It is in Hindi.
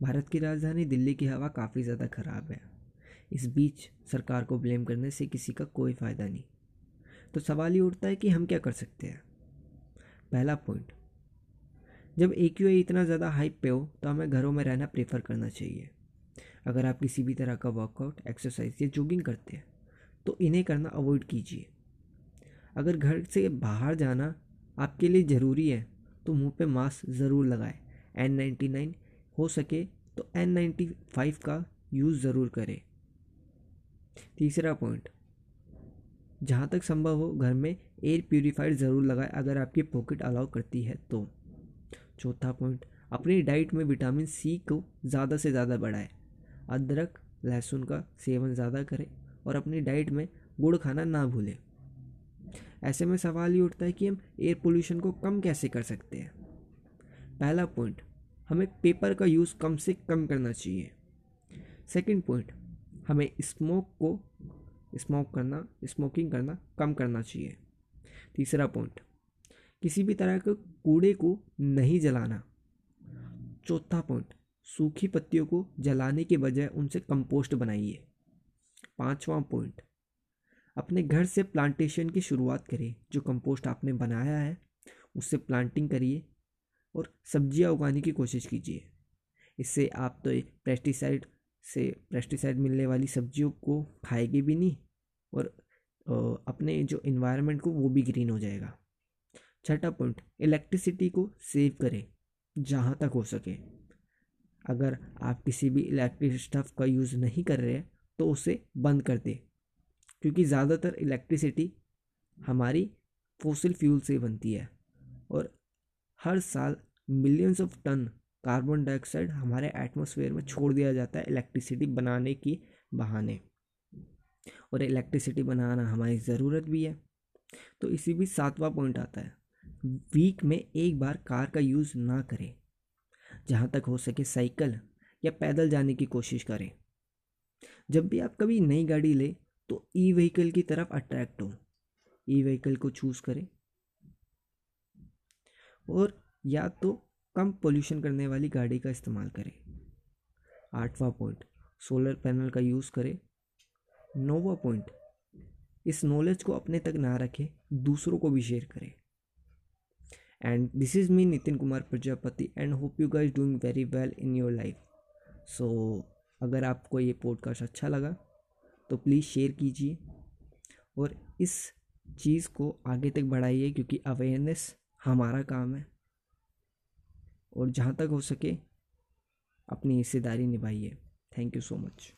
भारत की राजधानी दिल्ली की हवा काफ़ी ज़्यादा ख़राब है। इस बीच सरकार को ब्लेम करने से किसी का कोई फ़ायदा नहीं। तो सवाल ये उठता है कि हम क्या कर सकते हैं? पहला पॉइंट जब ए क्यू आई इतना ज़्यादा हाइप पे हो तो हमें घरों में रहना प्रेफर करना चाहिए। अगर आप किसी भी तरह का वर्कआउट एक्सरसाइज या जॉगिंग करते हैं तो इन्हें करना अवॉइड कीजिए। अगर घर से बाहर जाना आपके लिए ज़रूरी है तो मुँह पे मास्क ज़रूर लगाएँ। एन नाइन्टी नाइन हो सके तो एन नाइन्टी फाइव का यूज़ ज़रूर करें। तीसरा पॉइंट जहाँ तक संभव हो घर में एयर प्योरीफायर ज़रूर लगाएँ अगर आपकी पॉकेट अलाउ करती है तो। चौथा पॉइंट अपनी डाइट में विटामिन सी को ज़्यादा से ज़्यादा बढ़ाएँ। अदरक, लहसुन का सेवन ज़्यादा करें और अपनी डाइट में गुड़ खाना ना भूलें। ऐसे में सवाल ये उठता है कि हम एयर पोल्यूशन को कम कैसे कर सकते हैं? पहला पॉइंट हमें पेपर का यूज़ कम से कम करना चाहिए। सेकंड पॉइंट हमें स्मोक को स्मोक करना स्मोकिंग करना कम करना चाहिए। तीसरा पॉइंट किसी भी तरह के कूड़े को नहीं जलाना। चौथा पॉइंट सूखी पत्तियों को जलाने के बजाय उनसे कंपोस्ट बनाइए। पांचवा पॉइंट अपने घर से प्लांटेशन की शुरुआत करें। जो कंपोस्ट आपने बनाया है, उससे प्लांटिंग करिए। और सब्ज़ियाँ उगाने की कोशिश कीजिए। इससे आप तो पेस्टिसाइड से पेस्टिसाइड मिलने वाली सब्जियों को खाएगी भी नहीं और अपने जो इन्वायरमेंट को वो भी ग्रीन हो जाएगा। छठा पॉइंट इलेक्ट्रिसिटी को सेव करें जहाँ तक हो सके। अगर आप किसी भी इलेक्ट्रिक स्टफ़ का यूज़ नहीं कर रहे हैं तो उसे बंद कर दें, क्योंकि ज़्यादातर इलेक्ट्रिसिटी हमारी फोसिल फ्यूल से बनती है और हर साल millions of ton carbon dioxide हमारे एटमॉस्फेयर में छोड़ दिया जाता है इलेक्ट्रिसिटी बनाने की बहाने। और इलेक्ट्रिसिटी बनाना हमारी ज़रूरत भी है। तो इसी भी सातवां पॉइंट आता है, वीक में एक बार कार का यूज़ ना करें, जहाँ तक हो सके साइकिल या पैदल जाने की कोशिश करें। जब भी आप कभी नई गाड़ी ले तो ई व्हीकल की तरफ़ अट्रैक्ट हो ई व्हीकल को चूज़ करें। और या तो कम पोल्यूशन करने वाली गाड़ी का इस्तेमाल करें। आठवां पॉइंट सोलर पैनल का यूज़ करें। नौवा पॉइंट इस नॉलेज को अपने तक ना रखें, दूसरों को भी शेयर करें। And this is me Nitin Kumar Prajapati and hope you guys doing very well in your life so अगर आपको ये पॉडकास्ट अच्छा लगा तो प्लीज़ शेयर कीजिए। और इस चीज़ को आगे तक बढ़ाइए, क्योंकि अवेयरनेस हमारा काम है। और जहाँ तक हो सके अपनी हिस्सेदारी निभाइए। Thank you so much